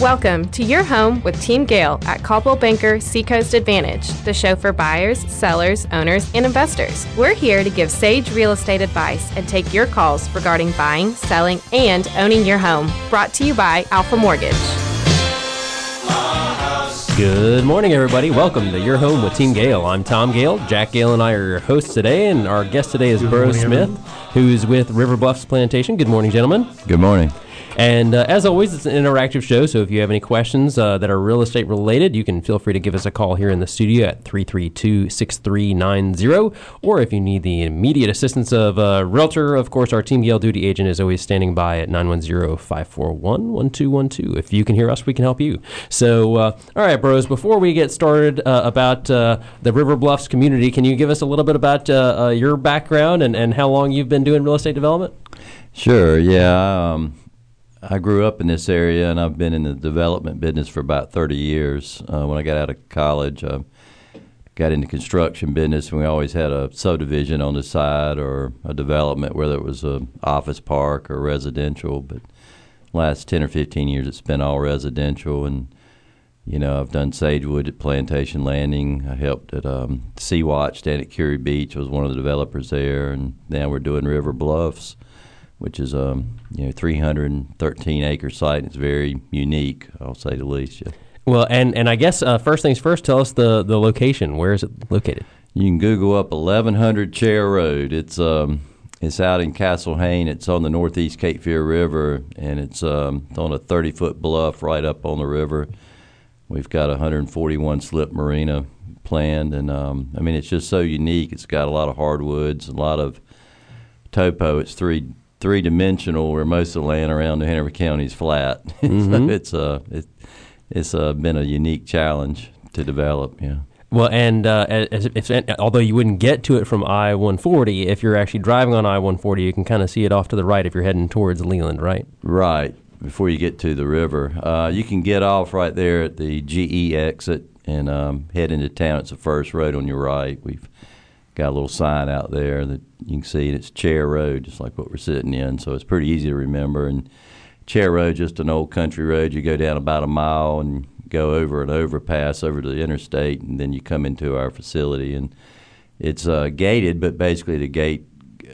Welcome to your home with Team Gale at Coldwell Banker Seacoast Advantage, the show for buyers, sellers, owners, and investors. We're here to give sage real estate advice and take your calls regarding buying, selling, and owning your home. Brought to you by Alpha Mortgage. Good morning, everybody. Welcome to Your Home with Team Gale. I'm Tom Gale. Jack Gale and I are your hosts today, and our guest today is Burrows Smith, who's with River Bluffs Plantation. Good morning, gentlemen. Good morning. And uh, as always, it's an interactive show, so if you have any questions uh, that are real estate related, you can feel free to give us a call here in the studio at 332 6390. Or if you need the immediate assistance of a realtor, of course, our Team Gale duty agent is always standing by at 910 541 1212. If you can hear us, we can help you. So, uh, all right, Burrows, before we get started uh, about uh, the River Bluffs community, can you give us a little bit about uh, your background and, and how long you've been doing real estate development? Sure, yeah. Um, I grew up in this area, and I've been in the development business for about 30 years. Uh, when I got out of college, I got into construction business, and we always had a subdivision on the side or a development, whether it was an office park or residential. But last 10 or 15 years, it's been all residential, and you know, I've done Sagewood at Plantation Landing. I helped at um, Sea Watch down at Kure Beach. I was one of the developers there, and now we're doing River Bluffs which is a um, you know 313 acre site. It's very unique, I'll say the least. Yeah. Well, and and I guess uh, first things first, tell us the the location. Where is it located? You can Google up 1100 Chair Road. It's um it's out in Castle Hayne. It's on the northeast Cape Fear River, and it's um, on a 30 foot bluff right up on the river. We've got a 141 slip marina planned, and um, I mean it's just so unique. It's got a lot of hardwoods, a lot of topo. It's three three dimensional, where most of the land around New Hanover County is flat. Mm-hmm. so it's uh, it, it's uh, been a unique challenge to develop. Yeah. Well, and uh, if, if, although you wouldn't get to it from I 140, if you're actually driving on I 140, you can kind of see it off to the right if you're heading towards Leland, right? Right, before you get to the river. Uh, you can get off right there at the GE exit and um, head into town. It's the first road on your right. We've got a little sign out there that you can see, it's Chair Road, just like what we're sitting in. So it's pretty easy to remember. And Chair Road, just an old country road. You go down about a mile and go over an overpass over to the interstate, and then you come into our facility. And it's uh, gated, but basically the gate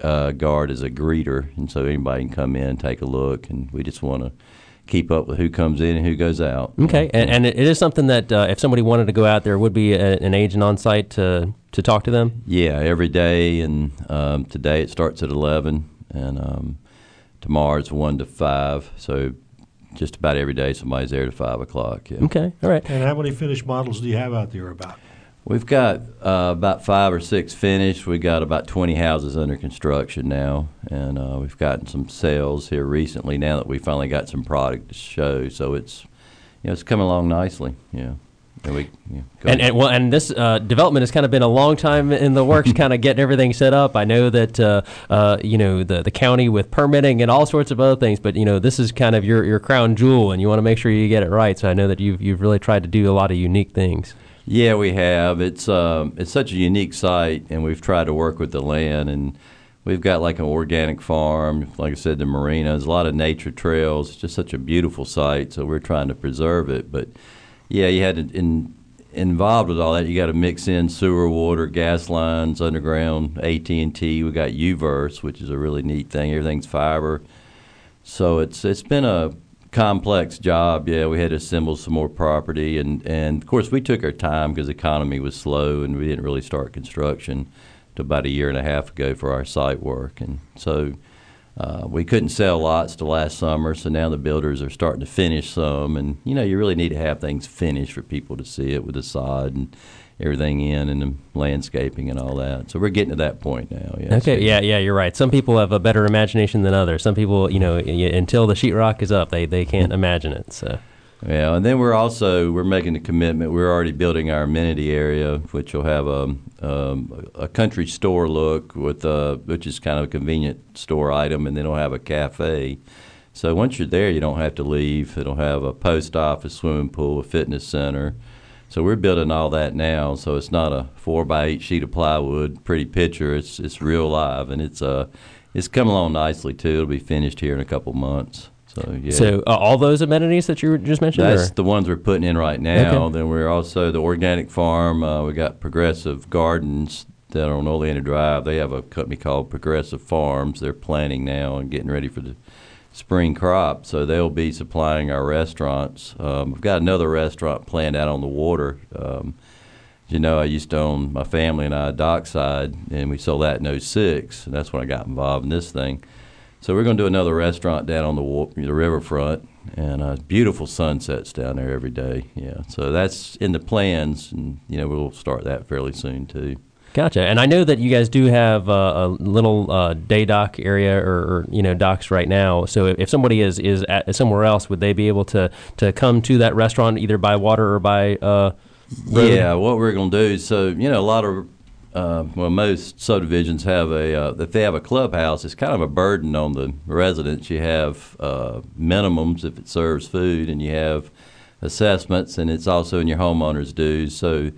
uh, guard is a greeter, and so anybody can come in and take a look. And we just want to keep up with who comes in and who goes out. Okay, and, and it is something that uh, if somebody wanted to go out, there would be a, an agent on site to to talk to them. Yeah, every day, and um, today it starts at eleven, and um, tomorrow it's one to five. So just about every day somebody's there to five o'clock. Yeah. Okay, all right. And how many finished models do you have out there about? We've got uh, about five or six finished. We've got about 20 houses under construction now, and uh, we've gotten some sales here recently. Now that we finally got some product to show, so it's you know it's coming along nicely. Yeah. And, we, yeah, and, and, well, and this uh, development has kind of been a long time in the works, kind of getting everything set up. I know that uh, uh, you know the the county with permitting and all sorts of other things, but you know this is kind of your, your crown jewel, and you want to make sure you get it right. So I know that you've you've really tried to do a lot of unique things. Yeah, we have. It's um, it's such a unique site, and we've tried to work with the land, and we've got like an organic farm. Like I said, the marina. There's a lot of nature trails. It's just such a beautiful site, so we're trying to preserve it. But yeah, you had to in, involved with all that. You got to mix in sewer, water, gas lines, underground, AT and T. We got UVerse, which is a really neat thing. Everything's fiber. So it's it's been a complex job. Yeah, we had to assemble some more property, and and of course we took our time because the economy was slow, and we didn't really start construction to about a year and a half ago for our site work, and so. Uh, we couldn't sell lots to last summer, so now the builders are starting to finish some, and you know you really need to have things finished for people to see it with the sod and everything in and the landscaping and all that. So we're getting to that point now. Yeah, okay, yeah, yeah, you're right. Some people have a better imagination than others. Some people, you know, until the sheetrock is up, they, they can't imagine it. So. Yeah, and then we're also we're making a commitment. We're already building our amenity area, which will have a um, a country store look with a, which is kind of a convenient store item, and then it'll have a cafe. So once you're there, you don't have to leave. It'll have a post office, swimming pool, a fitness center, so we're building all that now. So it's not a four by eight sheet of plywood, pretty picture. It's it's real live, and it's uh it's coming along nicely too. It'll be finished here in a couple months. So yeah. So uh, all those amenities that you just mentioned. That's or? the ones we're putting in right now. Okay. Then we're also the organic farm. Uh, we got Progressive Gardens that are on Oleander Drive. They have a company called Progressive Farms. They're planting now and getting ready for the spring crop. So they'll be supplying our restaurants. Um, we've got another restaurant planned out on the water. Um, you know, I used to own my family and I Dockside, and we sold that in 06, and that's when I got involved in this thing. So we're going to do another restaurant down on the the riverfront, and uh, beautiful sunsets down there every day. Yeah, so that's in the plans, and you know we'll start that fairly soon too. Gotcha. And I know that you guys do have uh, a little uh, day dock area or, or you know docks right now. So if, if somebody is is at somewhere else, would they be able to to come to that restaurant either by water or by uh, road? Yeah, what we're going to do so you know a lot of uh, well most subdivisions have a uh, if they have a clubhouse, it's kind of a burden on the residents. You have uh, minimums if it serves food, and you have assessments, and it's also in your homeowners dues. So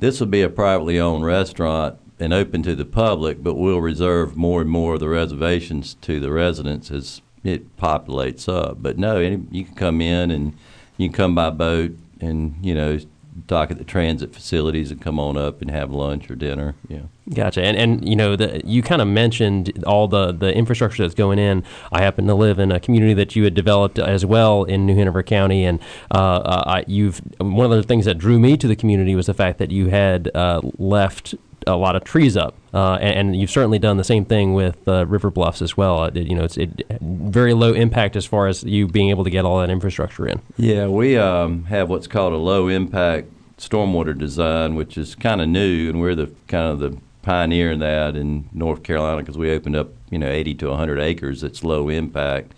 this will be a privately owned restaurant and open to the public, but we'll reserve more and more of the reservations to the residents as it populates up. But no, any, you can come in and you can come by boat and you know dock at the transit facilities and come on up and have lunch or dinner. Yeah. Gotcha. And and you know, the, you kind of mentioned all the the infrastructure that's going in. I happen to live in a community that you had developed as well in New Hanover County, and uh, you've one of the things that drew me to the community was the fact that you had uh, left a lot of trees up, uh, and, and you've certainly done the same thing with uh, River Bluffs as well. It, you know, it's it, very low impact as far as you being able to get all that infrastructure in. Yeah, we um, have what's called a low impact stormwater design, which is kind of new, and we're the kind of the pioneer in that in North Carolina because we opened up you know 80 to 100 acres that's low impact.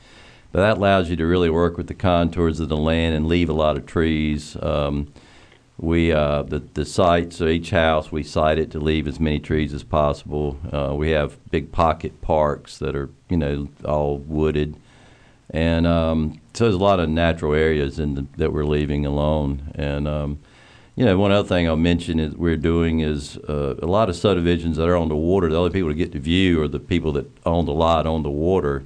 But that allows you to really work with the contours of the land and leave a lot of trees. Um, we uh, the the site so each house we site it to leave as many trees as possible. Uh, we have big pocket parks that are you know all wooded, and um, so there's a lot of natural areas in the, that we're leaving alone. And um, you know one other thing I'll mention is we're doing is uh, a lot of subdivisions that are on the water. The only people to get to view are the people that own the lot on the water.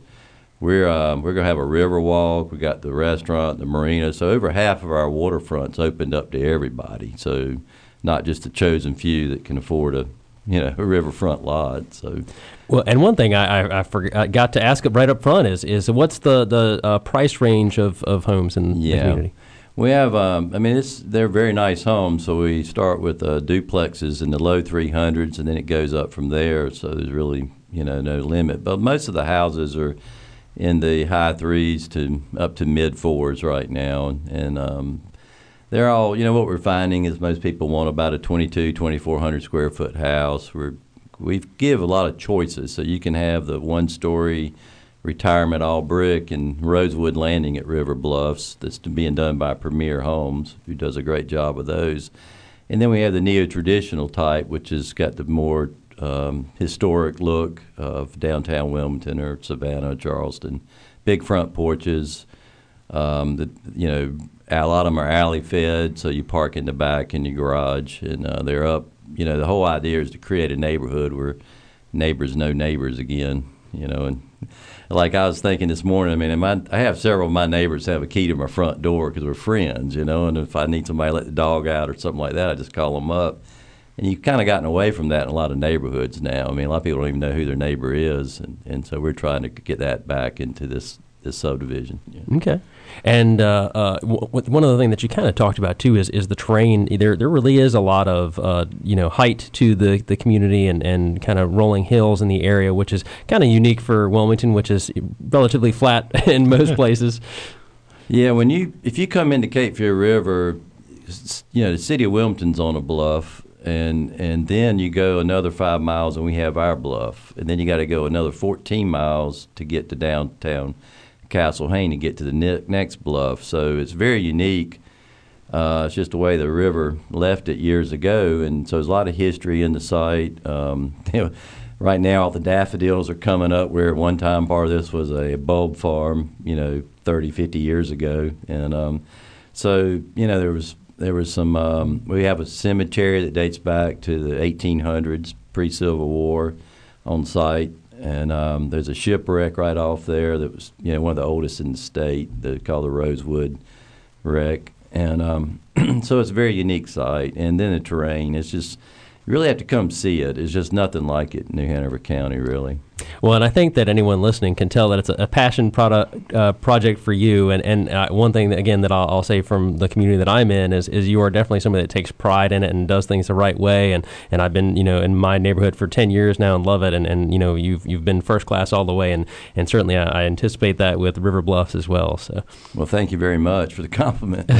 We're um, we're gonna have a river walk. We got the restaurant, the marina. So over half of our waterfronts opened up to everybody. So not just the chosen few that can afford a you know a riverfront lot. So Well, and one thing I, I, I forgot got to ask right up front is is what's the the uh, price range of, of homes in the community? we have. Um, I mean, it's they're very nice homes. So we start with uh, duplexes in the low three hundreds, and then it goes up from there. So there's really you know no limit. But most of the houses are in the high threes to up to mid fours right now, and, um, they're all. You know what we're finding is most people want about a 22, 2400 square foot house. We're we give a lot of choices, so you can have the one story retirement all brick and Rosewood Landing at River Bluffs that's being done by Premier Homes, who does a great job with those. And then we have the neo traditional type, which has got the more um, historic look of downtown Wilmington or Savannah, Charleston. Big front porches. Um, the, you know, a lot of them are alley fed, so you park in the back in your garage, and uh, they're up. You know, the whole idea is to create a neighborhood where neighbors know neighbors again. You know, and like I was thinking this morning, I mean, my, I have several of my neighbors have a key to my front door because we're friends, you know, and if I need somebody to let the dog out or something like that, I just call them up. And you've kind of gotten away from that in a lot of neighborhoods now. I mean, a lot of people don't even know who their neighbor is, and, and so we're trying to get that back into this this subdivision. Yeah. Okay. And uh, uh, w- one other thing that you kind of talked about too is, is the terrain. There, there really is a lot of uh, you know height to the, the community and, and kind of rolling hills in the area, which is kind of unique for Wilmington, which is relatively flat in most places. Yeah, when you if you come into Cape Fear River, you know the city of Wilmington's on a bluff, and and then you go another five miles, and we have our bluff, and then you got to go another 14 miles to get to downtown Castle Hayne to get to the ne- next bluff. So it's very unique. Uh, it's just the way the river left it years ago, and so there's a lot of history in the site. Um, right now, all the daffodils are coming up. Where at one time, part of this was a bulb farm, you know, 30, 50 years ago, and um, so you know there was there was some. Um, we have a cemetery that dates back to the 1800s, pre-Civil War, on site, and um, there's a shipwreck right off there that was you know one of the oldest in the state. They called the Rosewood wreck, and um, so it's a very unique site. And then the terrain, it's just you really have to come see it. It's just nothing like it in New Hanover County, really. Well, and I think that anyone listening can tell that it's a, passion product uh, project for you. And and uh, one thing that, again that I'll, I'll, say from the community that I'm in is is you are definitely somebody that takes pride in it and does things the right way. And and I've been you know in my neighborhood for ten years now and love it. And, and you know you've you've been first class all the way. And and certainly I, I anticipate that with River Bluffs as well. So well, thank you very much for the compliment.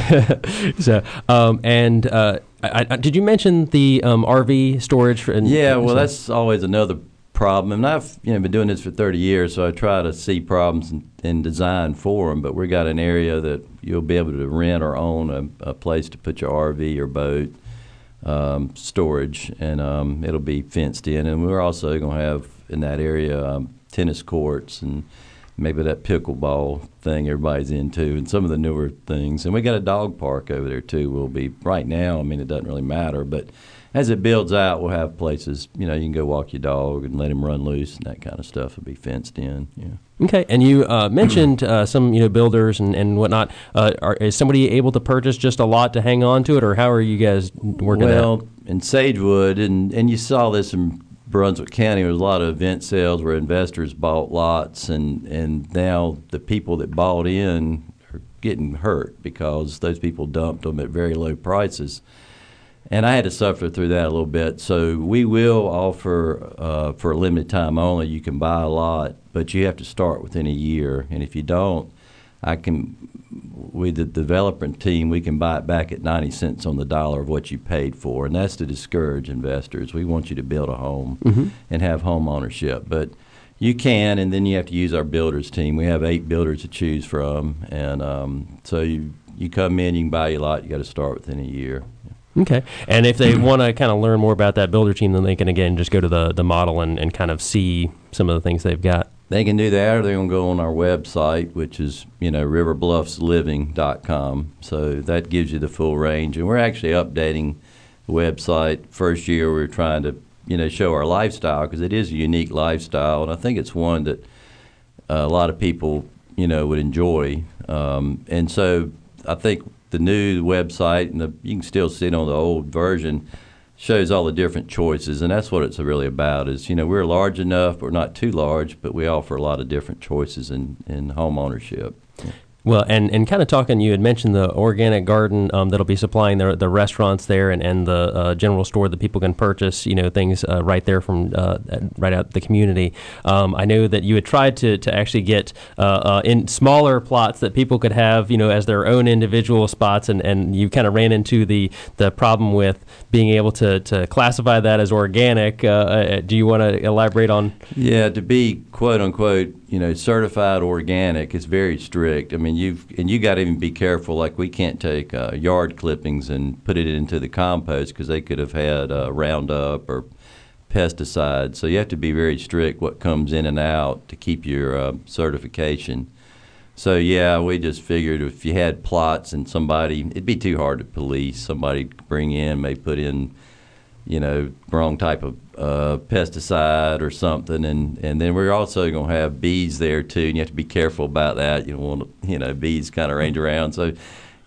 so um, and. Uh, I, I, did you mention the um, RV storage? For, yeah, well, that's always another problem. And I've you know been doing this for 30 years, so I try to see problems and, and design for them. But we've got an area that you'll be able to rent or own a, a place to put your RV or boat um, storage, and um, it'll be fenced in. And we're also going to have in that area um, tennis courts and maybe that pickleball thing everybody's into, and some of the newer things. And we got a dog park over there too. We'll be right now. I mean, it doesn't really matter, but as it builds out, we'll have places. You know, you can go walk your dog and let him run loose, and that kind of stuff will be fenced in. Yeah. Okay, and you uh, mentioned uh, some you know builders and, and whatnot. Uh, are, is somebody able to purchase just a lot to hang on to it, or how are you guys working? Well, in Sagewood, and and you saw this in Brunswick County, there was a lot of event sales where investors bought lots, and and now the people that bought in are getting hurt because those people dumped them at very low prices and I had to suffer through that a little bit. So we will offer uh, for a limited time only. You can buy a lot, but you have to start within a year. And if you don't, I can with the development team we can buy it back at 90 cents on the dollar of what you paid for and that's to discourage investors we want you to build a home mm-hmm. and have home ownership but you can and then you have to use our builders team we have eight builders to choose from and um, so you you come in you can buy a lot you got to start within a year Okay. And if they want to kind of learn more about that builder team, then they can again just go to the, the model and, and kind of see some of the things they've got. They can do that, or they can go on our website, which is you know riverbluffsliving.com. So that gives you the full range, and we're actually updating the website. First year, we are trying to you know show our lifestyle because it is a unique lifestyle, and I think it's one that uh, a lot of people you know would enjoy. Um, and so I think the new website, and the, you can still see it on the old version, shows all the different choices, and that's what it's really about. Is you know we're large enough, we're not too large, but we offer a lot of different choices in in home ownership. Well, and, and kind of talking, you had mentioned the organic garden um, that'll be supplying the, the restaurants there and, and the uh, general store that people can purchase, you know, things uh, right there from uh, right out the community. Um, I know that you had tried to, to actually get uh, uh, in smaller plots that people could have, you know, as their own individual spots, and, and you kind of ran into the, the problem with being able to, to classify that as organic. Uh, do you want to elaborate on? Yeah, to be quote unquote you know, certified organic is very strict. I mean, you've and you got to even be careful. Like we can't take uh, yard clippings and put it into the compost because they could have had uh, Roundup or pesticides. So you have to be very strict what comes in and out to keep your uh, certification. So yeah, we just figured if you had plots and somebody, it'd be too hard to police. Somebody bring in may put in you know, wrong type of uh, pesticide or something, and and then we're also going to have bees there too, and you have to be careful about that. You don't want to, you know bees kind of range around, so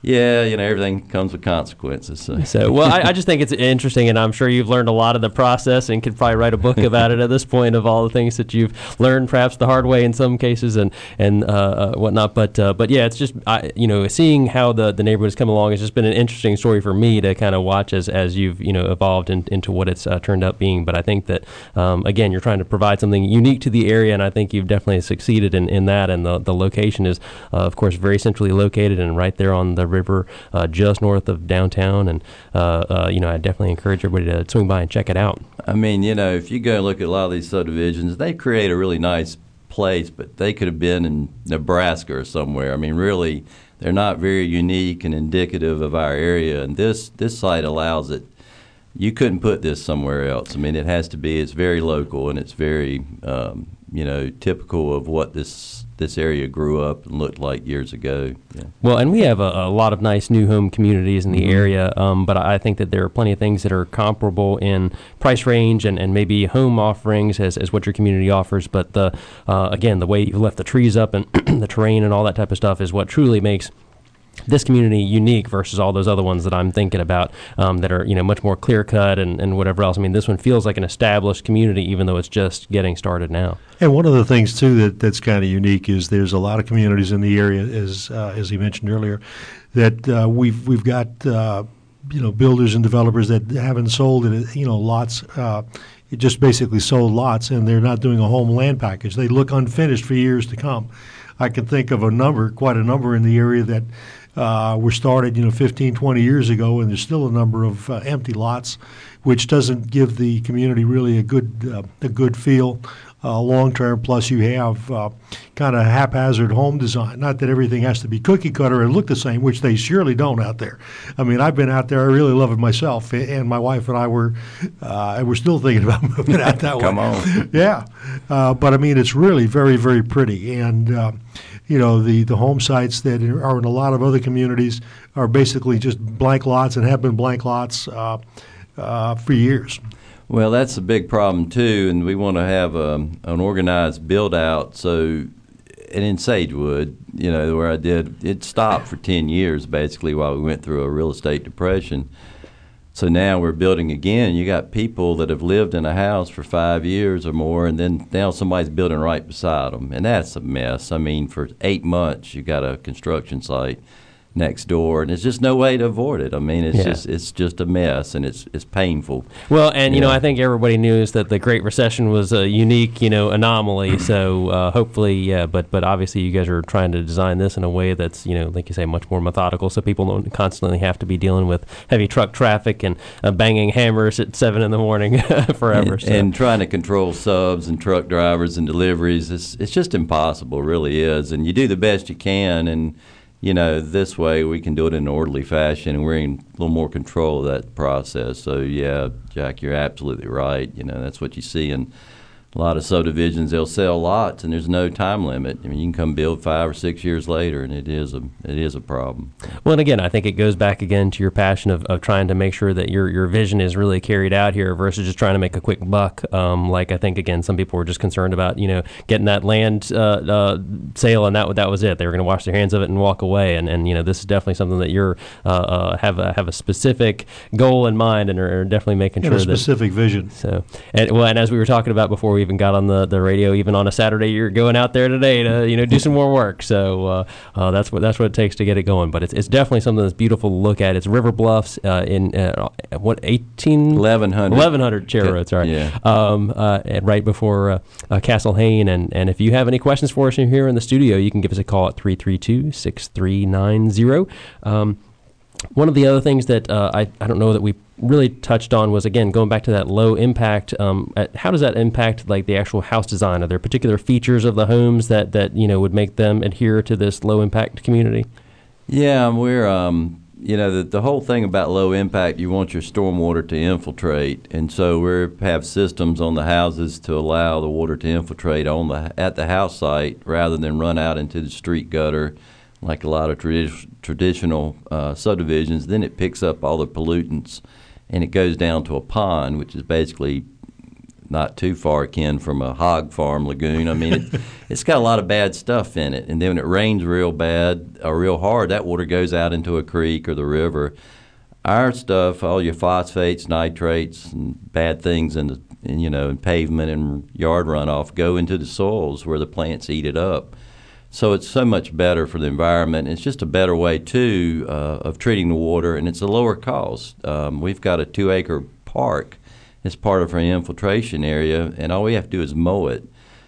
yeah, you know, everything comes with consequences. So, so well, I, I, just think it's interesting, and I'm sure you've learned a lot of the process and could probably write a book about it at this point of all the things that you've learned, perhaps the hard way in some cases, and and uh, uh, whatnot. But uh, but yeah, it's just I, you know, seeing how the the neighborhood has come along has just been an interesting story for me to kind of watch as as you've you know evolved in, into what it's uh, turned out being. But I think that um, again, you're trying to provide something unique to the area, and I think you've definitely succeeded in, in that. And the the location is, uh, of course, very centrally located and right there on the river uh, just north of downtown. And, uh, uh, you know, I definitely encourage everybody to swing by and check it out. I mean, you know, if you go and look at a lot of these subdivisions, they create a really nice place, but they could have been in Nebraska or somewhere. I mean, really, they're not very unique and indicative of our area. And this, this site allows it you couldn't put this somewhere else. I mean, it has to be. It's very local and it's very, um, you know, typical of what this this area grew up and looked like years ago. Yeah. Well, and we have a, a lot of nice new home communities in the mm-hmm. area, um, but I think that there are plenty of things that are comparable in price range and, and maybe home offerings as, as what your community offers. But the uh, again, the way you've left the trees up and the terrain and all that type of stuff is what truly makes this community unique versus all those other ones that I'm thinking about um, that are you know much more clear cut and, and whatever else. I mean, this one feels like an established community, even though it's just getting started now. And one of the things too that, that's kind of unique is there's a lot of communities in the area, as uh, as he mentioned earlier, that uh, we've we've got uh, you know builders and developers that haven't sold it, you know lots. Uh, it just basically sold lots, and they're not doing a home land package. They look unfinished for years to come. I can think of a number, quite a number in the area that uh, were started, you know, 15, 20 years ago, and there's still a number of uh, empty lots, which doesn't give the community really a good uh, a good feel uh, long term. Plus, you have uh, kind of haphazard home design. Not that everything has to be cookie cutter and look the same, which they surely don't out there. I mean, I've been out there. I really love it myself, and my wife and I were, uh, and we're still thinking about moving out that Come way. Come on. yeah, uh, but I mean, it's really very, very pretty, and uh, you know the the home sites that are in a lot of other communities are basically just blank lots and have been blank lots uh, uh, for years. Well, that's a big problem too, and we want to have um, an organized build out. So, and in Sagewood, you know, where I did, it stopped for ten years basically while we went through a real estate depression. So now we're building again. You got people that have lived in a house for five years or more, and then now somebody's building right beside them, and that's a mess. I mean, for eight months, you got a construction site next door, and there's just no way to avoid it. I mean, it's yeah. just it's just a mess, and it's it's painful. Well, and you know, I think everybody knows that the Great Recession was a unique, you know, anomaly. so uh, hopefully, yeah, but but obviously, you guys are trying to design this in a way that's you know, like you say, much more methodical, so people don't constantly have to be dealing with heavy truck traffic and uh, banging hammers at seven in the morning forever. And, so. and, trying to control subs and truck drivers and deliveries, it's it's just impossible, really is. And you do the best you can, and you know, this way we can do it in an orderly fashion and we're in a little more control of that process. So, yeah, Jack, you're absolutely right. You know, that's what you see in a lot of subdivisions they'll sell lots and there's no time limit. I mean, you can come build five or six years later, and it is a it is a problem. Well, and again, I think it goes back again to your passion of, of trying to make sure that your your vision is really carried out here versus just trying to make a quick buck. Um, like I think again, some people were just concerned about you know getting that land uh, uh, sale and that that was it. They were going to wash their hands of it and walk away. And, and you know this is definitely something that you're uh, uh have a have a specific goal in mind and are, are definitely making and sure a specific that, vision. So and well, and as we were talking about before we even got on the, the radio, even on a Saturday, you're going out there today to you know do some more work. So uh, uh, that's what that's what it takes to get it going. But it's, it's definitely something that's beautiful to look at. It's River Bluffs uh, in uh, what 18 1100 1100 Chair roads. Sorry, yeah. Um, uh, right before uh, Castle Hayne. And and if you have any questions for us here in the studio, you can give us a call at 332 6390. One of the other things that uh, I, I don't know that we really touched on was again going back to that low impact. Um, how does that impact like the actual house design? Are there particular features of the homes that that you know would make them adhere to this low impact community? Yeah, we're um, you know the the whole thing about low impact. You want your stormwater to infiltrate, and so we have systems on the houses to allow the water to infiltrate on the at the house site rather than run out into the street gutter like a lot of tradi- traditional uh, subdivisions. Then it picks up all the pollutants and it goes down to a pond, which is basically not too far akin from a hog farm lagoon. I mean, it, has got a lot of bad stuff in it. And then when it rains real bad or real hard, that water goes out into a creek or the river. Our stuff, all your phosphates, nitrates, and bad things in the in, you know in pavement and yard runoff go into the soils where the plants eat it up. So it's so much better for the environment. It's just a better way too uh, of treating the water, and it's a lower cost. Um, we've got a two-acre park as part of our infiltration area, and all we have to do is mow it.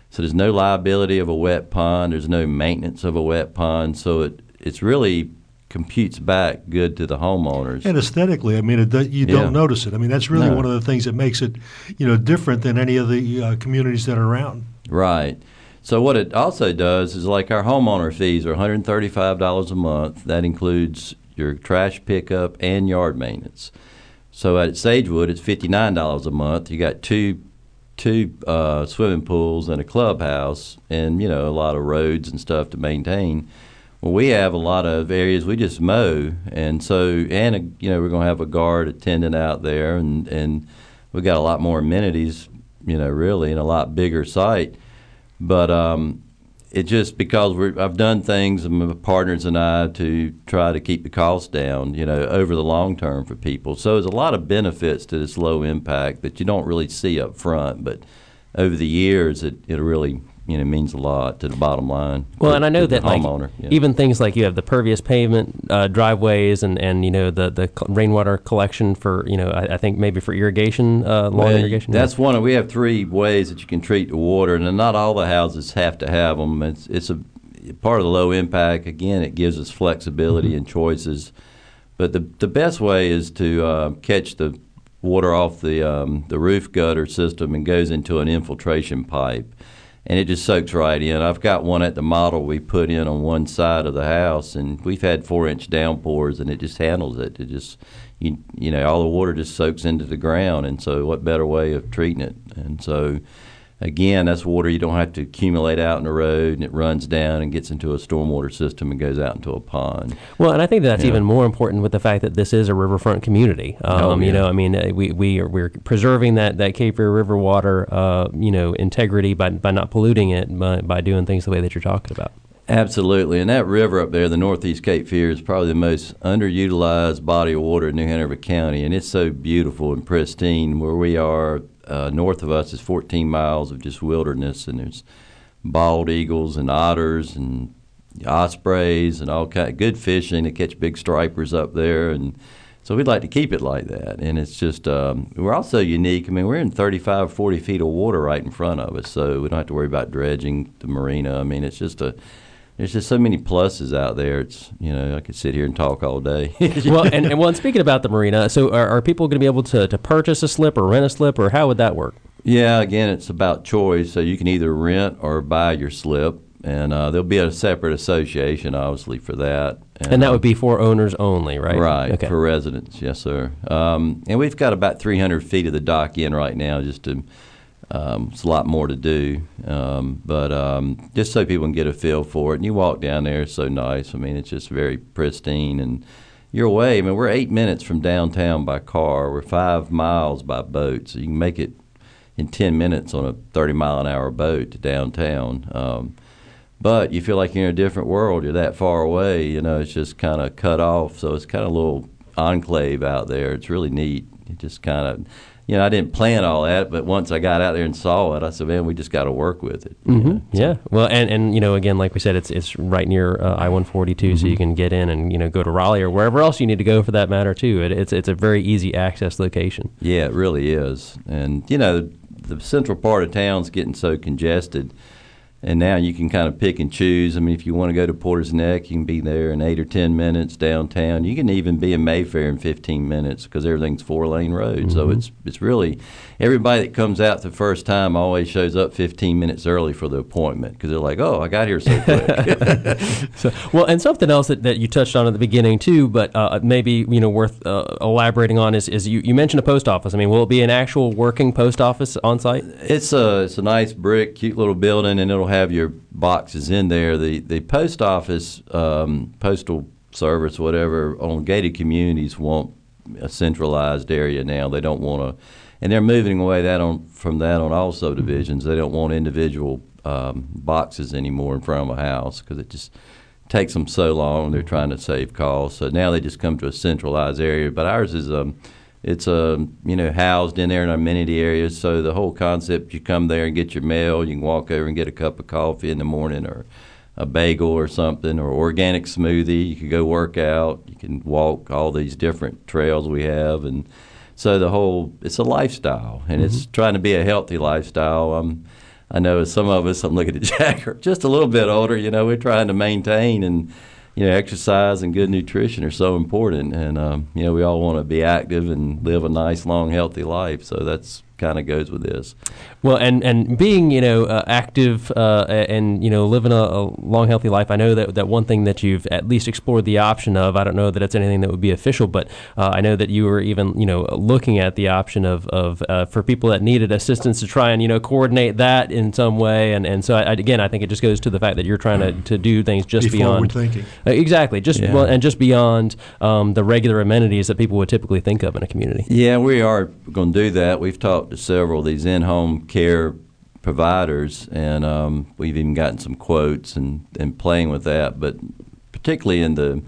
So there's no liability of a wet pond. There's no maintenance of a wet pond. So it it's really computes back good to the homeowners. And aesthetically, I mean, it, you don't notice it. I mean, that's really no. one of the things that makes it, you know, different than any of the uh, communities that are around. Right. So what it also does is like our homeowner fees are $135 a month. That includes your trash pickup and yard maintenance. So at Sagewood, it's $59 a month. You got two two uh, swimming pools and a clubhouse, and you know a lot of roads and stuff to maintain. Well, we have a lot of areas we just mow, and so and a, you know we're going to have a guard attendant out there, and and we got a lot more amenities, you know, really, and a lot bigger site. But um, it just because we're, I've done things, my partners and I, to try to keep the cost down, you know, over the long term for people. So there's a lot of benefits to this low impact that you don't really see up front, but over the years, it, it really you know means a lot to the bottom line. Well, to, and I know that like yeah. even things like you have the pervious pavement uh, driveways and, and you know the the rainwater collection for you know I, I think maybe for irrigation uh, lawn Well, irrigation. That's one. Of, we have three ways that you can treat the water, and not all the houses have to have them. It's it's a part of the low impact. Again, it gives us flexibility and choices. But the the best way is to uh, catch the water off the um, the roof gutter system and goes into an infiltration pipe, and it just soaks right in. I've got one at the model we put in on one side of the house, and we've had four inch downpours, and it just handles it. It just you you know all the water just soaks into the ground, and so what better way of treating it? And so again, that's water you don't have to accumulate out in the road, and it runs down and gets into a stormwater system and goes out into a pond. Well, and I think that's Yeah. even more important with the fact that this is a riverfront community. Um, Oh, You know, I mean, uh, we we are we're preserving that that Cape Fear River water, uh, you know, integrity by by not polluting it by by doing things the way that you're talking about. Absolutely, and that river up there, the Northeast Cape Fear, is probably the most underutilized body of water in New Hanover County, and it's so beautiful and pristine. Where we are, uh, north of us, is 14 miles of just wilderness, and there's bald eagles and otters and ospreys and all kind of good fishing. to catch big stripers up there, and so we'd like to keep it like that. And it's just um, we're also unique. I mean, we're in 35, 40 feet of water right in front of us, so we don't have to worry about dredging the marina. I mean, it's just a there's just so many pluses out there. It's you know I could sit here and talk all day. well, and, and well, and speaking about the marina, so are, are people going to be able to, to purchase a slip or rent a slip, or how would that work? Yeah, again, it's about choice. So you can either rent or buy your slip, and uh, there'll be a separate association, obviously, for that. And that uh, would be for owners only, right? Right, Okay. for residents, yes, sir. Um, and we've got about 300 feet of the dock in right now, just to, um, it's a lot more to do. Um, but um, just so people can get a feel for it. And you walk down there, it's so nice. I mean, it's just very pristine. And you're away. I mean, we're eight minutes from downtown by car, we're five miles by boat. So you can make it in 10 minutes on a 30 mile an hour boat to downtown. Um, but you feel like you're in a different world. You're that far away. You know, it's just kind of cut off. So it's kind of a little enclave out there. It's really neat. It just kind of, you know, I didn't plan all that, but once I got out there and saw it, I said, man, we just got to work with it. you know. Yeah. Well, and, and you know, again, like we said, it's it's right near uh, I one forty two, so you can get in and you know go to Raleigh or wherever else you need to go for that matter too. It, it's it's a very easy access location. Yeah, it really is. And you know, the central part of town's getting so congested, and now you can kind of pick and choose. I mean, if you want to go to Porter's Neck, you can be there in eight or ten minutes downtown. You can even be in Mayfaire in fifteen minutes because everything's four lane road. So it's it's really everybody that comes out the first time always shows up fifteen minutes early for the appointment because they're like, oh, I got here so quick. So, well, and something else that, that you touched on at the beginning too, but uh, maybe you know worth uh, elaborating on is, is you, you mentioned a post office. I mean, will it be an actual working post office on site? It's a it's a nice brick, cute little building, and it'll have your boxes in there. The the post office, um, postal service, whatever, on gated communities want a centralized area now. They don't want to, and they're moving away that on from that on all subdivisions. They don't want individual um, boxes anymore in front of a house because it just takes them so long. They're trying to save costs, so now they just come to a centralized area. But ours is um, it's uh, you know housed in there in amenity areas. So the whole concept, you come there and get your mail. You can walk over and get a cup of coffee in the morning, or a bagel or something, or organic smoothie. You can go work out. You can walk all these different trails we have, and so the whole it's a lifestyle, and it's trying to be a healthy lifestyle. Um, I know some of us, I'm looking at Jack, are just a little bit older. You know, we're trying to maintain and you know, exercise and good nutrition are so important, and um, you know, we all want to be active and live a nice, long, healthy life. So that's kind of goes with this. Well, and and being you know uh, active uh, and you know living a, a, long healthy life, I know that that one thing that you've at least explored the option of. I don't know that it's anything that would be official, but uh, I know that you were even you know looking at the option of of uh, for people that needed assistance to try and you know coordinate that in some way. And and so I, again, I think it just goes to the fact that you're trying to, to do things just Be beyond forward-thinking. Uh, exactly just Yeah. well, and just beyond um, the regular amenities that people would typically think of in a community. Yeah, we are going to do that. We've talked to several of these in-home care providers, and um, we've even gotten some quotes and, and playing with that. But particularly in the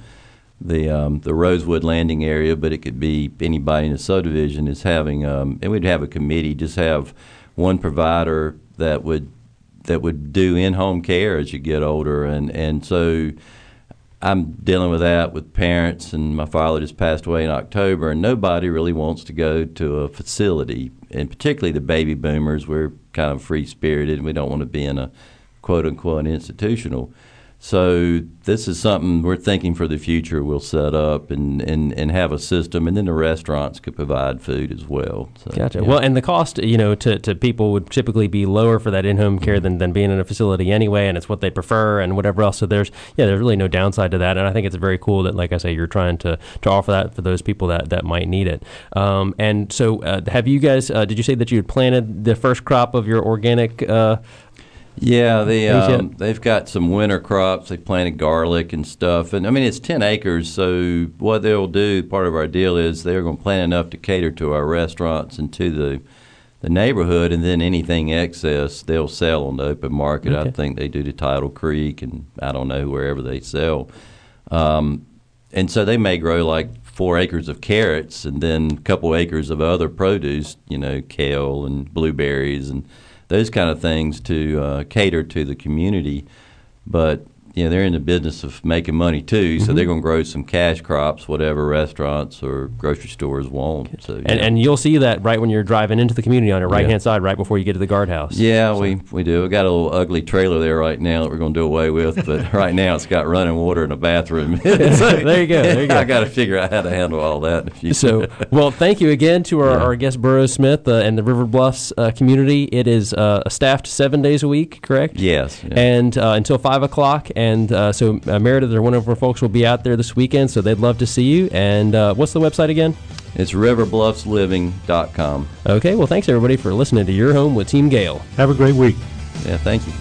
the um, the Rosewood Landing area, but it could be anybody in the subdivision is having, um, and we'd have a committee, just have one provider that would that would do in-home care as you get older, and and so. I'm dealing with that with parents, and my father just passed away in October, and nobody really wants to go to a facility, and particularly the baby boomers. We're kind of free spirited, and we don't want to be in a quote unquote institutional. So this is something we're thinking for the future. We'll set up and, and, and have a system, and then the restaurants could provide food as well. So, Gotcha. yeah. Well, and the cost, you know, to, to people would typically be lower for that in-home care than, than being in a facility anyway, and it's what they prefer and whatever else. So there's, yeah, there's really no downside to that, and I think it's very cool that, like I say, you're trying to, to offer that for those people that, that might need it. Um, and so, uh, have you guys? Uh, did you say that you had planted the first crop of your organic? Uh, Yeah, they um, they've got some winter crops. They planted garlic and stuff, and I mean it's ten acres. So what they'll do, part of our deal is they're going to plant enough to cater to our restaurants and to the the neighborhood, and then anything excess they'll sell on the open market. I think they do to Tidal Creek, and I don't know wherever they sell. Um, and so they may grow like four acres of carrots and then a couple acres of other produce, you know, kale and blueberries and those kind of things to uh, cater to the community. But you know, they're in the business of making money too, so they're going to grow some cash crops, whatever restaurants or grocery stores want. So and, yeah. and you'll see that right when you're driving into the community on your right hand side, right before you get to the guardhouse. Yeah, we, we do. We got a little ugly trailer there right now that we're going to do away with, but right now it's got running water and a bathroom. there you go. There you go. I got to figure out how to handle all that. in the future. So, well, thank you again to our, Yeah. our guest, Burrows Smith, uh, and the River Bluffs uh, community. It is uh, staffed seven days a week, correct? yes, yeah. And uh, until 5 o'clock. And uh, so, uh, Meredith or one of our folks will be out there this weekend, so they'd love to see you. And uh, what's the website again? it's riverbluffsliving.com. Okay, well, thanks everybody for listening to Your Home with Team Gale. Have a great week. Yeah, thank you.